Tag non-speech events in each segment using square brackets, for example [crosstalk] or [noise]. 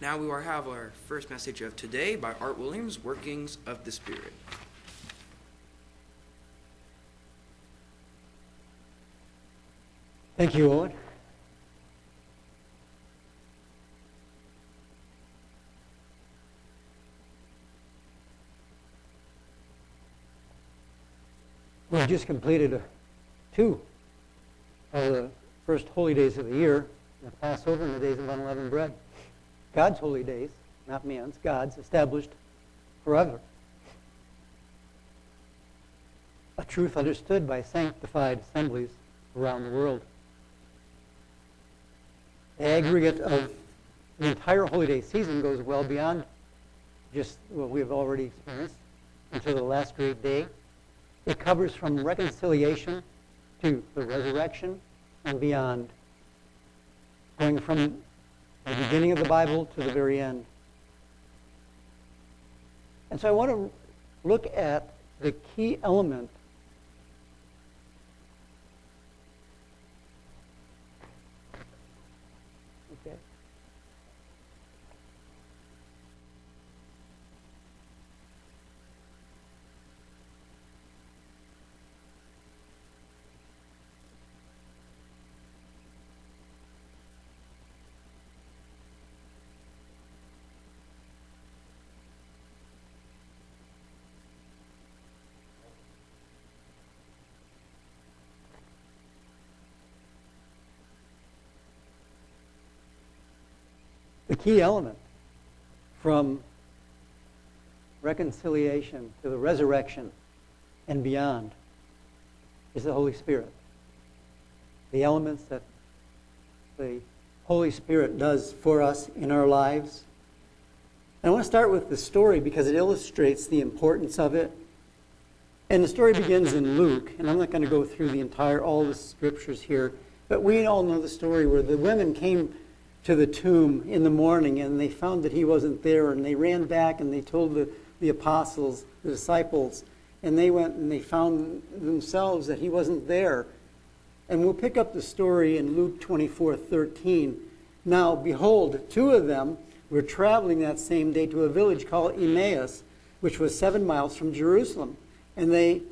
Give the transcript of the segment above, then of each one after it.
Now we will have our first message of today by Art Williams, Workings of the Spirit. Thank you, Owen. We've just completed two of the first holy days of the year, the Passover and the days of unleavened bread. God's holy days, not man's, God's, established forever. A truth understood by sanctified assemblies around the world. The aggregate of the entire holy day season goes well beyond just what we have already experienced until the last great day. It covers from reconciliation to the resurrection and beyond, going from the beginning of the Bible to the very end. And so I want to look at the key element Okay. the key element from reconciliation to the resurrection and beyond is the Holy Spirit. The elements that the Holy Spirit does for us in our lives. And I want to start with the story because it illustrates the importance of it. And the story begins in Luke, and I'm not going to go through the entire all the scriptures here, but we all know the story where the women came to the tomb in the morning and they found that he wasn't there and they ran back and they told the, the apostles, the disciples, and they went and they found themselves that he wasn't there. And we'll pick up the story in Luke 24 13. Now, behold, two of them were traveling that same day to a village called Emmaus, which was seven miles from Jerusalem. And they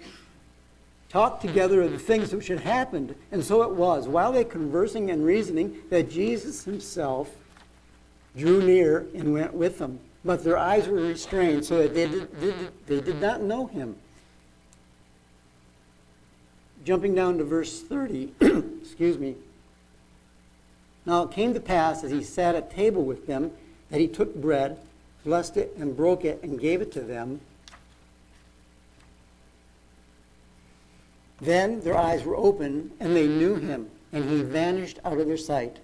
talked together of the things which had happened. And so it was, while they conversing and reasoning, that Jesus himself drew near and went with them. But their eyes were restrained so that they did, did, they did not know him. Jumping down to verse 30, [clears throat] excuse me. Now it came to pass as he sat at table with them that he took bread, blessed it, and broke it, and gave it to them. Then their eyes were open, and they knew him, and he vanished out of their sight.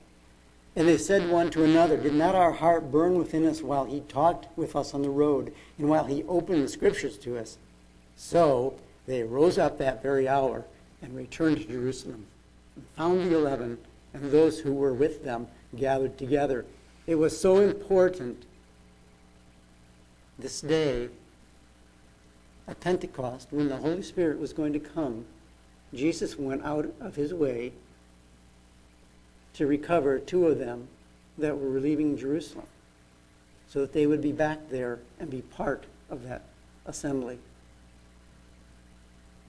And they said one to another, Did not our heart burn within us while he talked with us on the road, and while he opened the scriptures to us? So they rose up that very hour and returned to Jerusalem, and found the eleven and those who were with them gathered together. It was so important this day at Pentecost when the Holy Spirit was going to come Jesus went out of his way to recover two of them that were leaving Jerusalem so that they would be back there and be part of that assembly.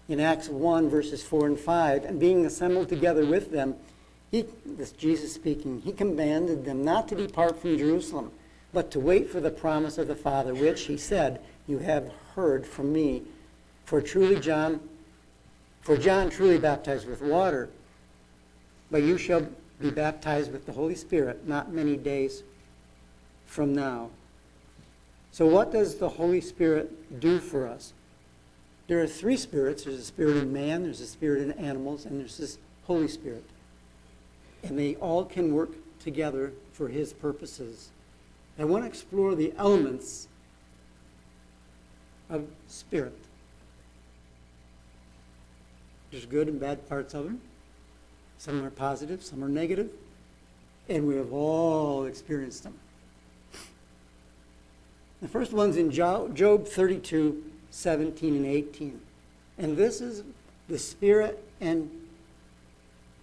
In Acts 1, verses 4 and 5, and being assembled together with them, he, this Jesus speaking, he commanded them not to depart from Jerusalem, but to wait for the promise of the Father, which, he said, you have heard from me. For truly John for John truly baptized with water, but you shall be baptized with the Holy Spirit not many days from now. So, what does the Holy Spirit do for us? There are three spirits there's a spirit in man, there's a spirit in animals, and there's this Holy Spirit. And they all can work together for His purposes. I want to explore the elements of spirit. There's good and bad parts of them. Some are positive, some are negative, and we have all experienced them. The first one's in Job 32, 17 and 18. And this is the spirit and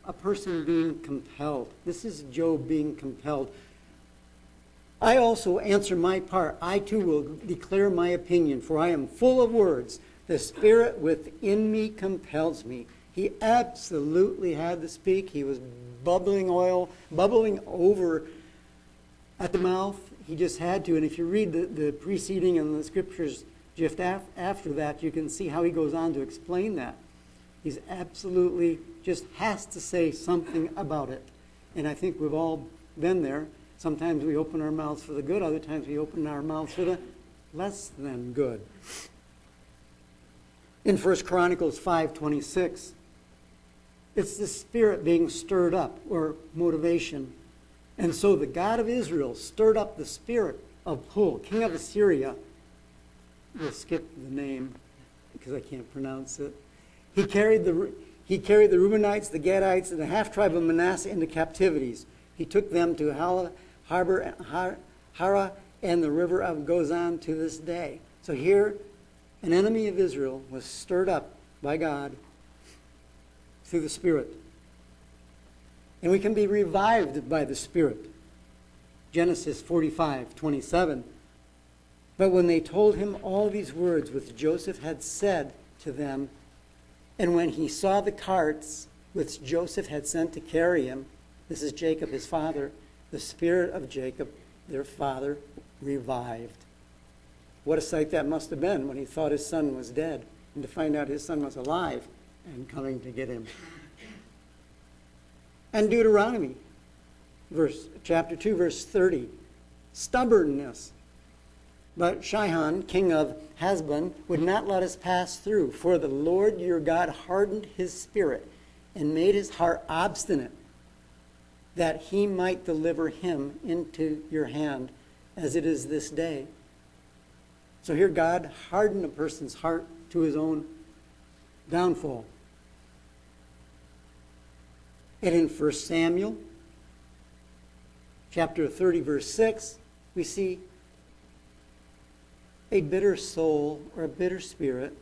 a person being compelled. This is Job being compelled. I also answer my part. I too will declare my opinion, for I am full of words. The Spirit within me compels me. He absolutely had to speak. He was bubbling oil, bubbling over at the mouth. He just had to. And if you read the, the preceding and the scriptures just af- after that, you can see how he goes on to explain that. He's absolutely just has to say something about it. And I think we've all been there. Sometimes we open our mouths for the good, other times we open our mouths for the less than good. In 1 Chronicles 5:26, it's the spirit being stirred up or motivation. And so the God of Israel stirred up the spirit of Pul, king of Assyria. We'll skip the name because I can't pronounce it. He carried the, he carried the Reubenites, the Gadites, and the half tribe of Manasseh into captivities. He took them to Hala, Harbor, Hara, and the river of Gozan to this day. So here, an enemy of Israel was stirred up by God through the Spirit. And we can be revived by the Spirit. Genesis 45, 27. But when they told him all these words which Joseph had said to them, and when he saw the carts which Joseph had sent to carry him, this is Jacob his father, the spirit of Jacob, their father, revived. What a sight that must have been when he thought his son was dead, and to find out his son was alive and coming to get him. And Deuteronomy, verse, chapter 2, verse 30, stubbornness. But Shihon, king of Heshbon, would not let us pass through, for the Lord your God hardened his spirit and made his heart obstinate, that he might deliver him into your hand, as it is this day. So here God hardened a person's heart to his own downfall. And in 1 Samuel chapter 30, verse 6, we see a bitter soul or a bitter spirit.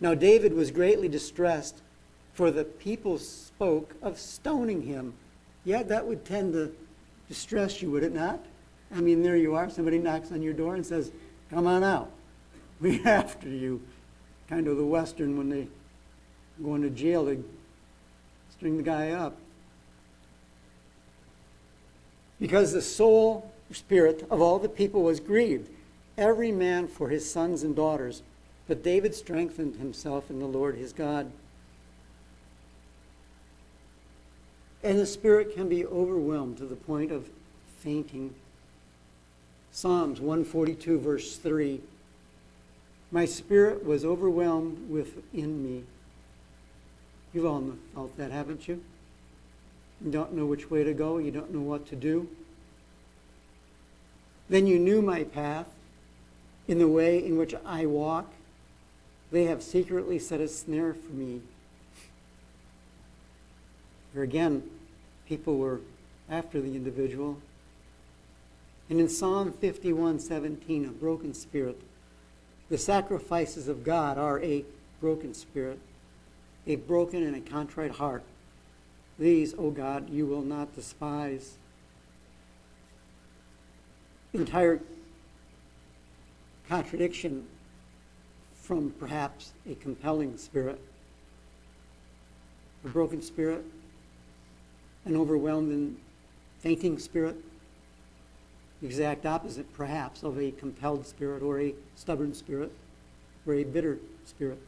Now, David was greatly distressed, for the people spoke of stoning him. Yeah, that would tend to distress you, would it not? I mean, there you are. Somebody knocks on your door and says, Come on out. [laughs] We're after you. Kind of the Western when they go into jail, they string the guy up. Because the soul, spirit of all the people was grieved every man for his sons and daughters. But David strengthened himself in the Lord his God. And the spirit can be overwhelmed to the point of fainting. Psalms 142, verse 3 My spirit was overwhelmed within me. You've all felt that, haven't you? You don't know which way to go, you don't know what to do. Then you knew my path in the way in which I walk. They have secretly set a snare for me. Here again, people were after the individual. And in Psalm 51:17, a broken spirit, the sacrifices of God are a broken spirit, a broken and a contrite heart. These, O God, you will not despise. Entire contradiction from perhaps a compelling spirit, a broken spirit, an overwhelmed and fainting spirit, exact opposite, perhaps, of a compelled spirit or a stubborn spirit or a bitter spirit.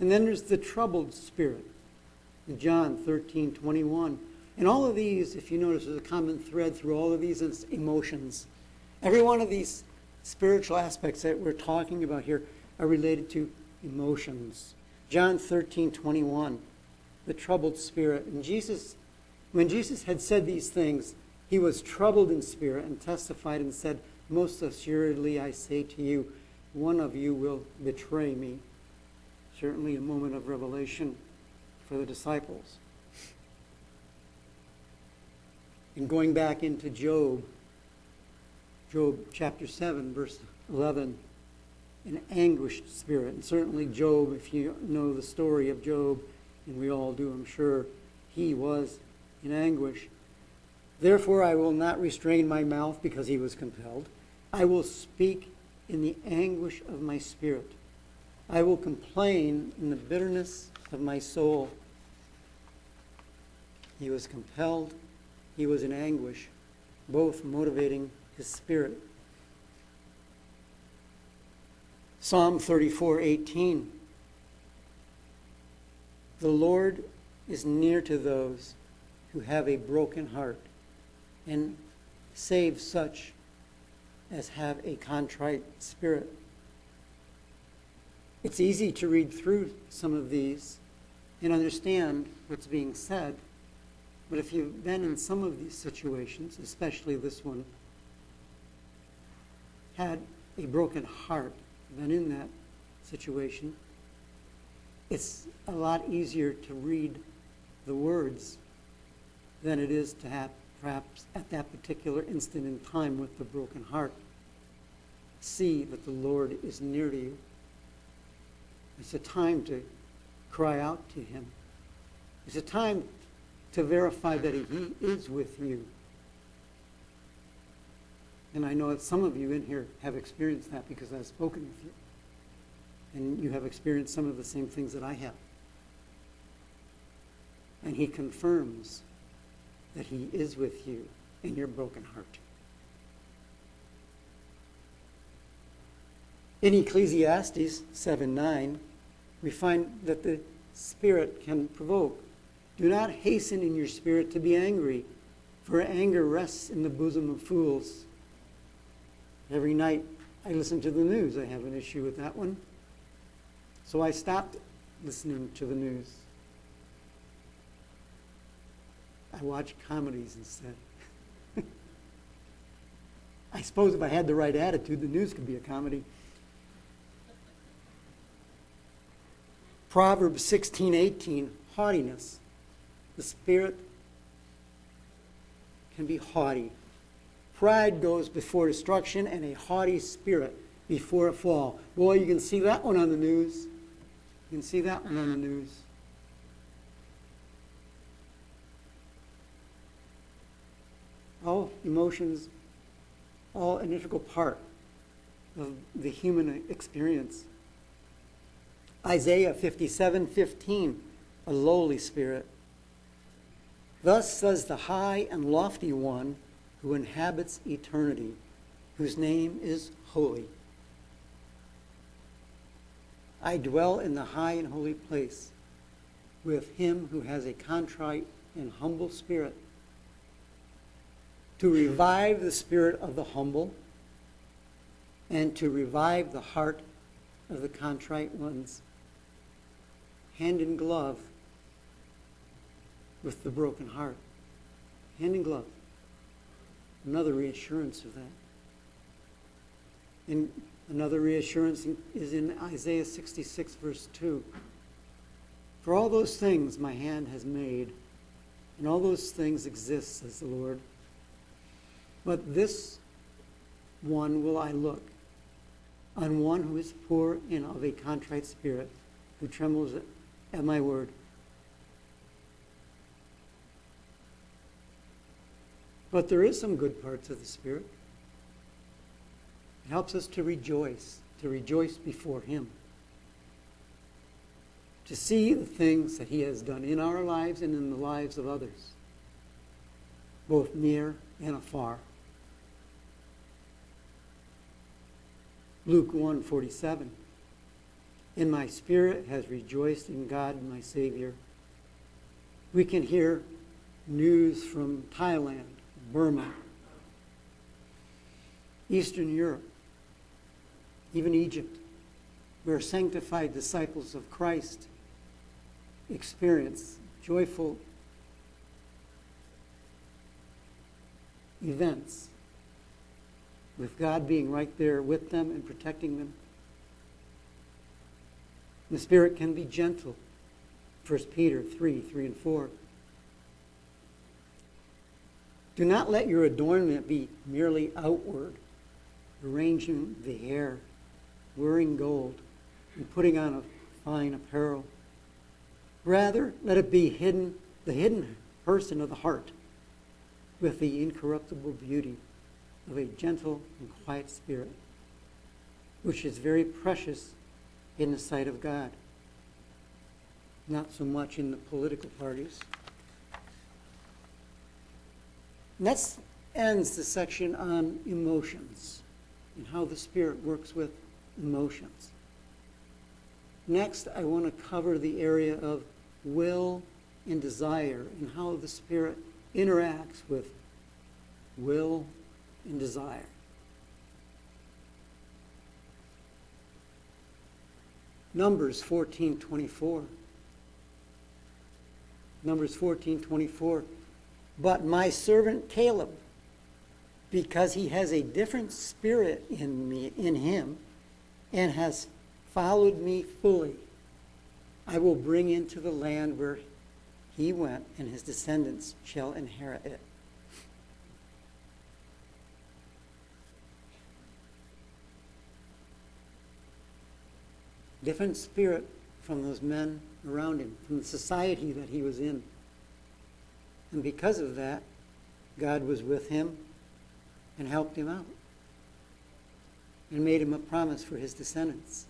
And then there's the troubled spirit in John 13 21. And all of these, if you notice, there's a common thread through all of these emotions. Every one of these spiritual aspects that we're talking about here are related to emotions. John 13 21, the troubled spirit. And Jesus, when Jesus had said these things, he was troubled in spirit and testified and said, Most assuredly I say to you, one of you will betray me certainly a moment of revelation for the disciples. And going back into Job, Job chapter 7, verse 11, an anguished spirit. And certainly, Job, if you know the story of Job, and we all do, I'm sure, he was in anguish. Therefore, I will not restrain my mouth because he was compelled. I will speak in the anguish of my spirit. I will complain in the bitterness of my soul. He was compelled, he was in anguish, both motivating his spirit. Psalm 34 18. The Lord is near to those who have a broken heart and save such as have a contrite spirit. It's easy to read through some of these and understand what's being said, but if you've been in some of these situations, especially this one, had a broken heart, been in that situation, it's a lot easier to read the words than it is to have perhaps at that particular instant in time with the broken heart. See that the Lord is near to you. It's a time to cry out to Him. It's a time to verify that He is with you. And I know that some of you in here have experienced that because I've spoken with you. And you have experienced some of the same things that I have. And He confirms that He is with you in your broken heart. In Ecclesiastes 7 9, we find that the Spirit can provoke. Do not hasten in your spirit to be angry, for anger rests in the bosom of fools. Every night I listen to the news. I have an issue with that one. So I stopped listening to the news. I watch comedies instead. [laughs] I suppose if I had the right attitude, the news could be a comedy. Proverbs 16, 18, haughtiness. The spirit can be haughty. Pride goes before destruction, and a haughty spirit before a fall. Boy, you can see that one on the news. You can see that one on the news. All emotions, all an integral part of the human experience. Isaiah 57 15, a lowly spirit. Thus says the high and lofty one who inhabits eternity, whose name is holy. I dwell in the high and holy place with him who has a contrite and humble spirit, to revive the spirit of the humble and to revive the heart of the contrite ones hand in glove with the broken heart. Hand in glove. Another reassurance of that. And another reassurance is in Isaiah 66, verse 2. For all those things my hand has made, and all those things exist, says the Lord. But this one will I look, on one who is poor and of a contrite spirit, who trembles at my word. But there is some good parts of the Spirit. It helps us to rejoice, to rejoice before Him, to see the things that He has done in our lives and in the lives of others, both near and afar. Luke 1:47 In my spirit has rejoiced in God my Savior. We can hear news from Thailand Burma, Eastern Europe, even Egypt, where sanctified disciples of Christ experience joyful events with God being right there with them and protecting them. The Spirit can be gentle. 1 Peter 3 3 and 4. Do not let your adornment be merely outward, arranging the hair, wearing gold, and putting on a fine apparel. Rather, let it be hidden, the hidden person of the heart, with the incorruptible beauty of a gentle and quiet spirit, which is very precious in the sight of God, not so much in the political parties. That ends the section on emotions and how the Spirit works with emotions. Next, I want to cover the area of will and desire and how the Spirit interacts with will and desire. Numbers 14:24. Numbers 14:24. But my servant Caleb, because he has a different spirit in me in him and has followed me fully, I will bring into the land where he went, and his descendants shall inherit it. Different spirit from those men around him, from the society that he was in. And because of that, God was with him and helped him out and made him a promise for his descendants.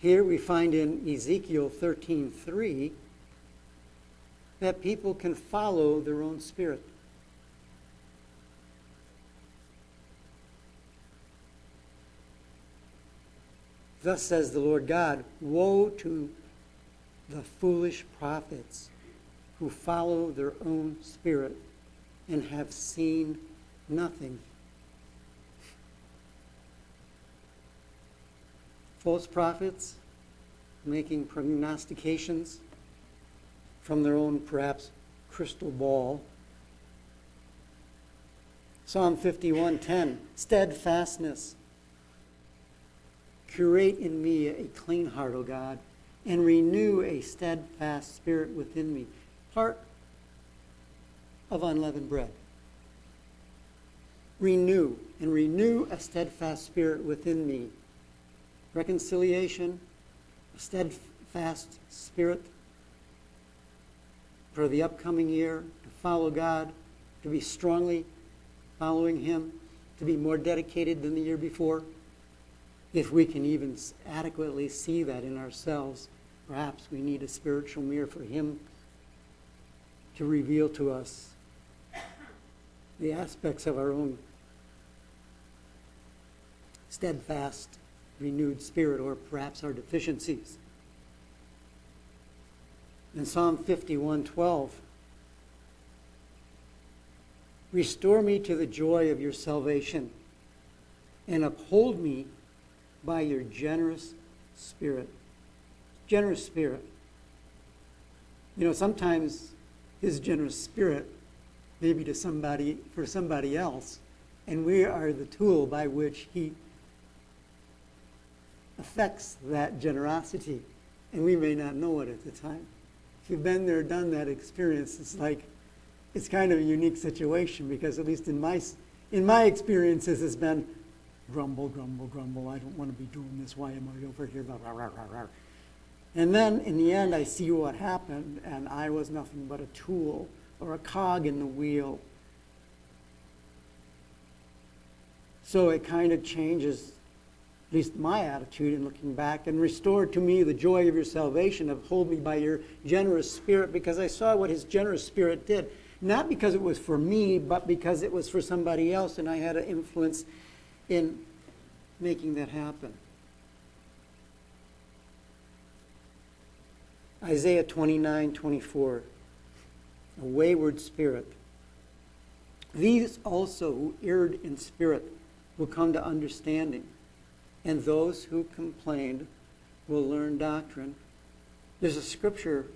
Here we find in Ezekiel 13:3 that people can follow their own spirit. Thus says the Lord God, woe to the foolish prophets who follow their own spirit and have seen nothing. False prophets making prognostications from their own, perhaps, crystal ball. Psalm 51:10 steadfastness create in me a clean heart o god and renew a steadfast spirit within me. Heart of unleavened bread. Renew and renew a steadfast spirit within me. Reconciliation a steadfast spirit for the upcoming year to follow god to be strongly following him to be more dedicated than the year before if we can even adequately see that in ourselves, perhaps we need a spiritual mirror for Him to reveal to us the aspects of our own steadfast, renewed spirit, or perhaps our deficiencies. In Psalm 51:12, Restore me to the joy of your salvation and uphold me by your generous spirit. Generous spirit. You know, sometimes his generous spirit may be to somebody for somebody else, and we are the tool by which he affects that generosity, and we may not know it at the time. If you've been there, done that experience, it's like it's kind of a unique situation because at least in my in my experiences, it's been grumble, grumble, grumble. I don't want to be doing this. Why am I over here? Blah, blah, blah, blah. And then in the end, I see what happened, and I was nothing but a tool or a cog in the wheel. So it kind of changes, at least my attitude in looking back, and restored to me the joy of your salvation, of hold me by your generous spirit, because I saw what his generous spirit did. Not because it was for me, but because it was for somebody else, and I had an influence in making that happen. Isaiah 29 24, a wayward spirit. These also who erred in spirit will come to understanding, and those who complained will learn doctrine. There's a scripture,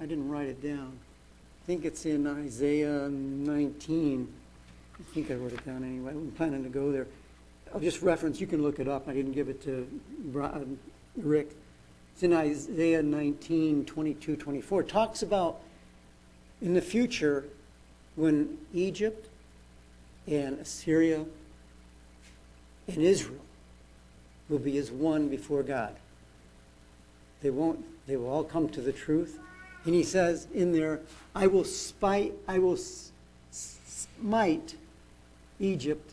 I didn't write it down. I think it's in Isaiah 19. I think I wrote it down anyway. I'm planning to go there. I'll just reference, you can look it up. I didn't give it to um, Rick. It's in Isaiah 19, 22, 24. It talks about in the future when Egypt and Assyria and Israel will be as one before God. They won't, they will all come to the truth And he says in there, I will spite, I will smite Egypt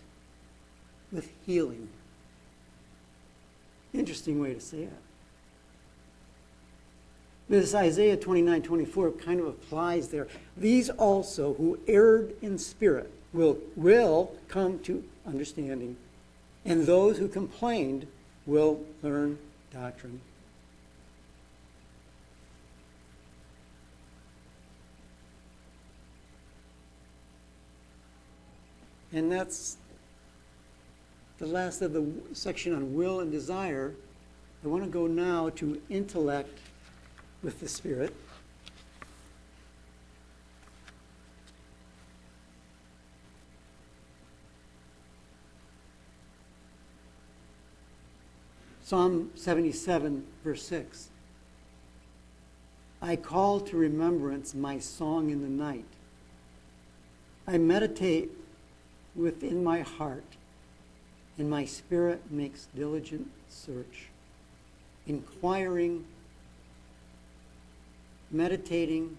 with healing. Interesting way to say it. This Isaiah 29 24 kind of applies there. These also who erred in spirit will, will come to understanding, and those who complained will learn doctrine. And that's the last of the section on will and desire. I want to go now to intellect with the Spirit. Psalm 77, verse 6. I call to remembrance my song in the night. I meditate within my heart, and my spirit makes diligent search, inquiring, meditating,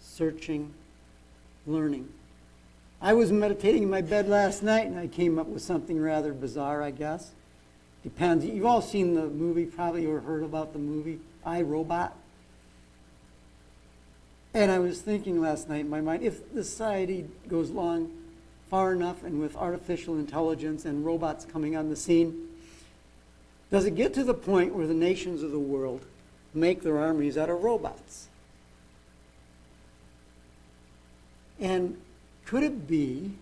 searching, learning. I was meditating in my bed last night and I came up with something rather bizarre, I guess. Depends. You've all seen the movie, probably, or heard about the movie I Robot. And I was thinking last night in my mind, if the society goes along far enough and with artificial intelligence and robots coming on the scene, does it get to the point where the nations of the world make their armies out of robots? And could it be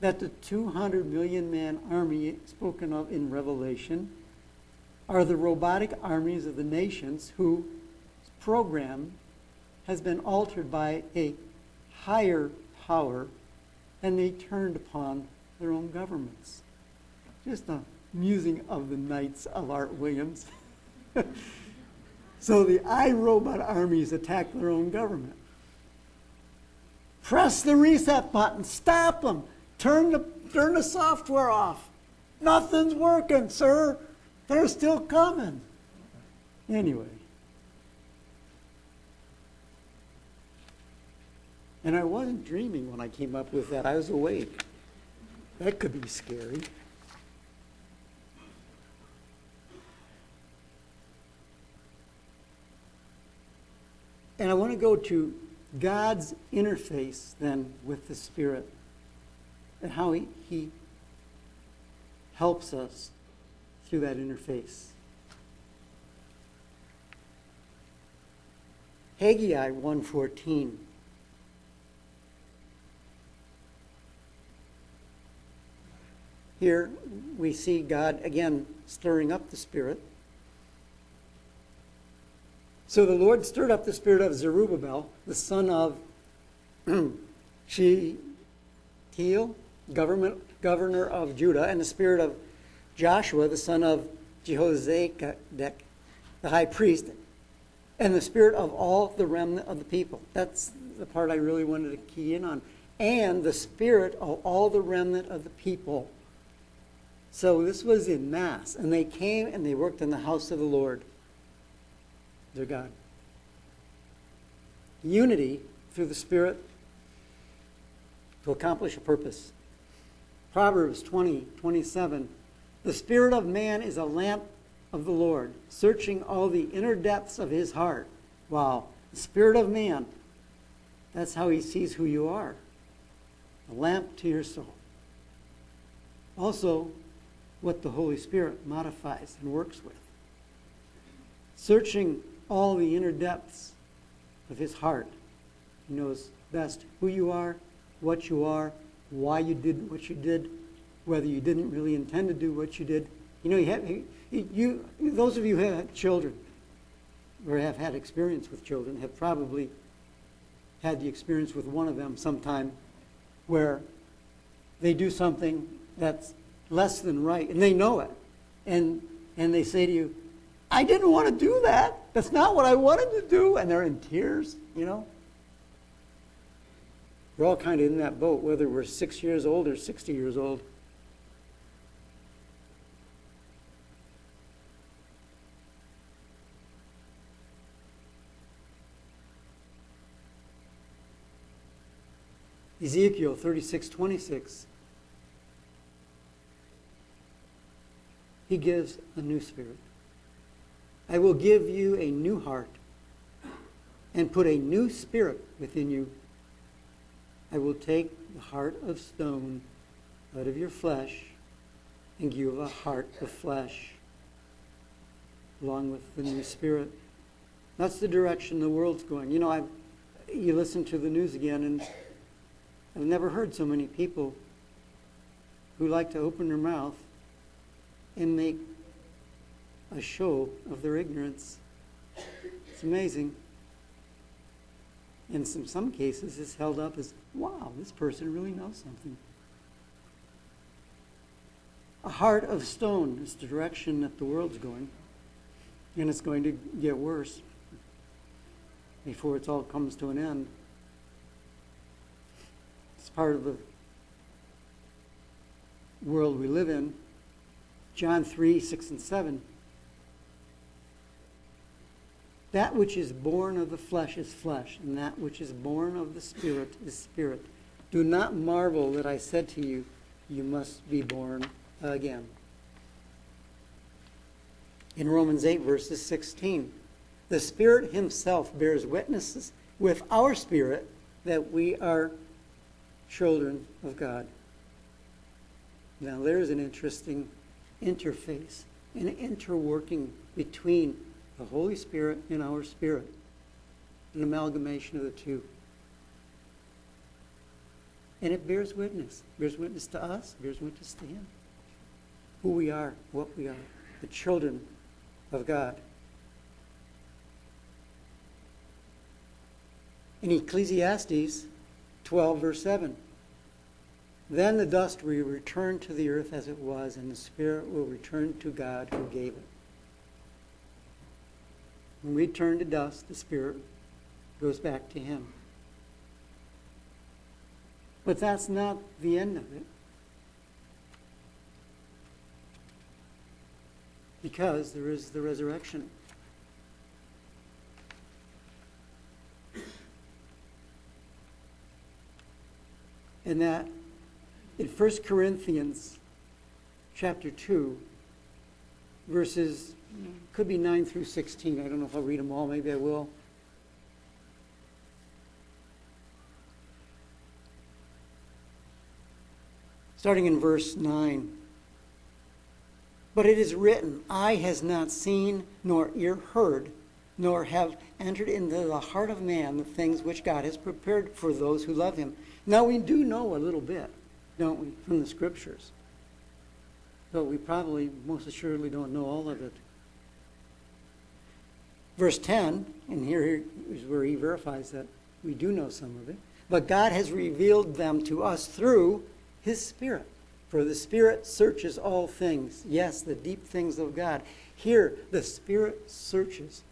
that the 200 million man army spoken of in Revelation are the robotic armies of the nations whose program has been altered by a higher power and they turned upon their own governments? Just a musing of the nights of Art Williams. [laughs] so the iRobot armies attack their own government. Press the reset button. Stop them. Turn the, turn the software off. Nothing's working, sir. They're still coming. Anyway. And I wasn't dreaming when I came up with that. I was awake. That could be scary. And I want to go to God's interface then with the Spirit and how he, he helps us through that interface. Haggai 1:14 Here we see God again stirring up the spirit. So the Lord stirred up the spirit of Zerubbabel, the son of [clears throat] Shealtiel, governor of Judah, and the spirit of Joshua, the son of Jehozadak, the high priest, and the spirit of all the remnant of the people. That's the part I really wanted to key in on. And the spirit of all the remnant of the people. So this was in mass. And they came and they worked in the house of the Lord, their God. Unity through the Spirit to accomplish a purpose. Proverbs 20, 27. The spirit of man is a lamp of the Lord, searching all the inner depths of his heart. Wow. The spirit of man, that's how he sees who you are. A lamp to your soul. Also, what the Holy Spirit modifies and works with. Searching all the inner depths of his heart. He knows best who you are, what you are, why you did what you did, whether you didn't really intend to do what you did. You know, you, have, you, those of you who have children or have had experience with children have probably had the experience with one of them sometime where they do something that's less than right, and they know it. And, and they say to you, I didn't want to do that. That's not what I wanted to do. And they're in tears, you know. We're all kind of in that boat, whether we're six years old or 60 years old. Ezekiel 36, 26. He gives a new spirit. I will give you a new heart and put a new spirit within you. I will take the heart of stone out of your flesh and give you a heart of flesh along with the new spirit. That's the direction the world's going. You know, I've, you listen to the news again and I've never heard so many people who like to open their mouth and make a show of their ignorance. It's amazing. In some, some cases, it's held up as, wow, this person really knows something. A heart of stone is the direction that the world's going, and it's going to get worse before it all comes to an end. It's part of the world we live in. John 3 6 and 7. That which is born of the flesh is flesh, and that which is born of the Spirit is spirit. Do not marvel that I said to you, You must be born again. In Romans 8, verses 16, the Spirit Himself bears witnesses with our spirit that we are children of God. Now, there's an interesting interface, an interworking between the Holy Spirit and our spirit, an amalgamation of the two. And it bears witness, bears witness to us, bears witness to Him. Who we are, what we are, the children of God. In Ecclesiastes 12, verse 7, then the dust will return to the earth as it was, and the spirit will return to God who gave it. When we turn to dust, the spirit goes back to Him. But that's not the end of it. Because there is the resurrection. And that in 1 Corinthians chapter 2, verses, could be 9 through 16. I don't know if I'll read them all. Maybe I will. Starting in verse 9. But it is written, Eye has not seen, nor ear heard, nor have entered into the heart of man the things which God has prepared for those who love him. Now we do know a little bit, don't we, from the scriptures. But we probably most assuredly don't know all of it. Verse 10, and here is where he verifies that we do know some of it. But God has revealed them to us through his Spirit. For the Spirit searches all things. Yes, the deep things of God. Here, the Spirit searches,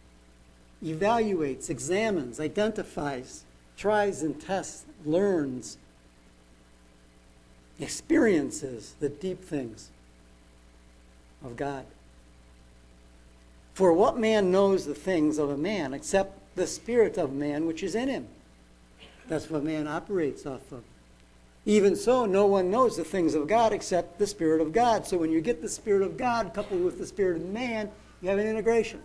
evaluates, examines, identifies, tries and tests, learns, experiences the deep things of God. For what man knows the things of a man except the spirit of man which is in him? That's what man operates off of. Even so, no one knows the things of God except the Spirit of God. So when you get the Spirit of God coupled with the Spirit of man, you have an integration.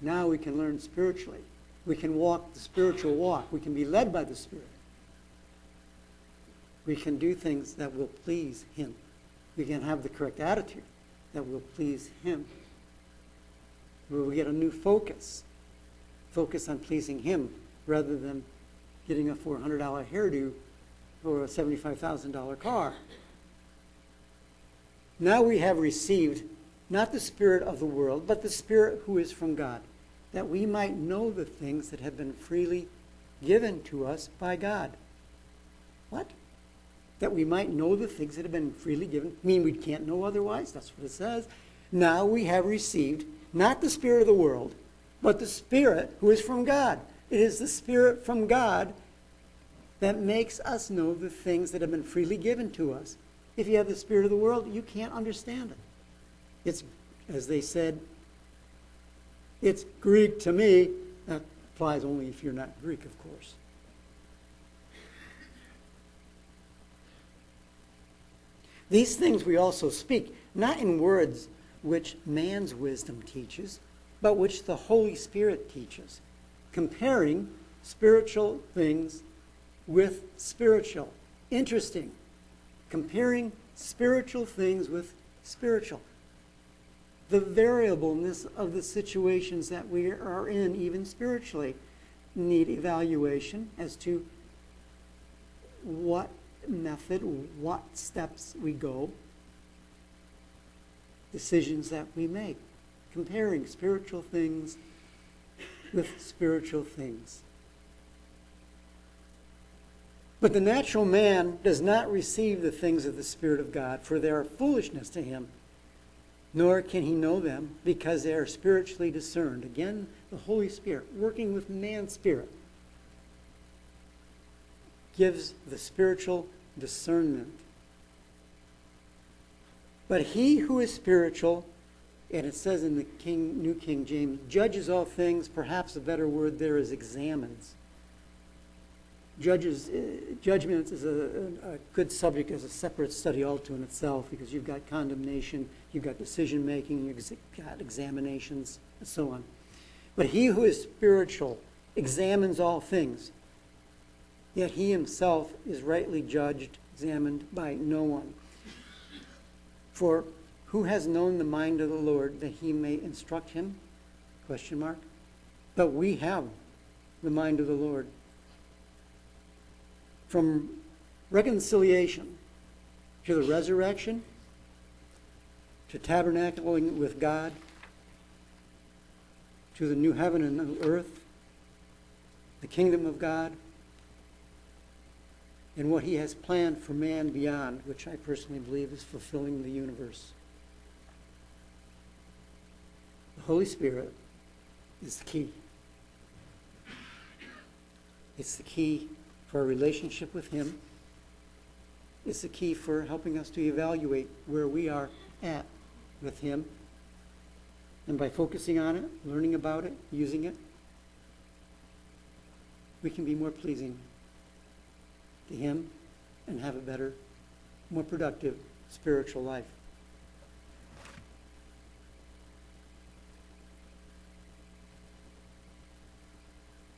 Now we can learn spiritually. We can walk the spiritual walk. We can be led by the Spirit. We can do things that will please Him. We can have the correct attitude that will please Him. We will get a new focus. Focus on pleasing Him rather than getting a $400 hairdo or a $75,000 car. Now we have received not the Spirit of the world, but the Spirit who is from God, that we might know the things that have been freely given to us by God. What? That we might know the things that have been freely given. I mean, we can't know otherwise. That's what it says. Now we have received not the Spirit of the world, but the Spirit who is from God. It is the Spirit from God that makes us know the things that have been freely given to us. If you have the spirit of the world, you can't understand it. It's, as they said, it's Greek to me. That applies only if you're not Greek, of course. These things we also speak, not in words which man's wisdom teaches, but which the Holy Spirit teaches, comparing spiritual things with spiritual. Interesting. Comparing spiritual things with spiritual. The variableness of the situations that we are in, even spiritually, need evaluation as to what method, what steps we go, decisions that we make, comparing spiritual things with spiritual things. But the natural man does not receive the things of the Spirit of God, for they are foolishness to him, nor can he know them, because they are spiritually discerned. Again, the Holy Spirit, working with man's spirit, gives the spiritual discernment. But he who is spiritual, and it says in the King, New King James, judges all things, perhaps a better word there is examines judges, uh, judgments is a, a, good subject as a separate study all to in itself because you've got condemnation, you've got decision making, you've got examinations, and so on. But he who is spiritual examines all things, yet he himself is rightly judged, examined by no one. For who has known the mind of the Lord that he may instruct him? Question mark. But we have the mind of the Lord from reconciliation to the resurrection, to tabernacling with God, to the new heaven and new earth, the kingdom of God, and what He has planned for man beyond, which I personally believe is fulfilling the universe. The Holy Spirit is the key. It's the key for our relationship with Him. It's the key for helping us to evaluate where we are at with Him. And by focusing on it, learning about it, using it, we can be more pleasing to Him and have a better, more productive spiritual life.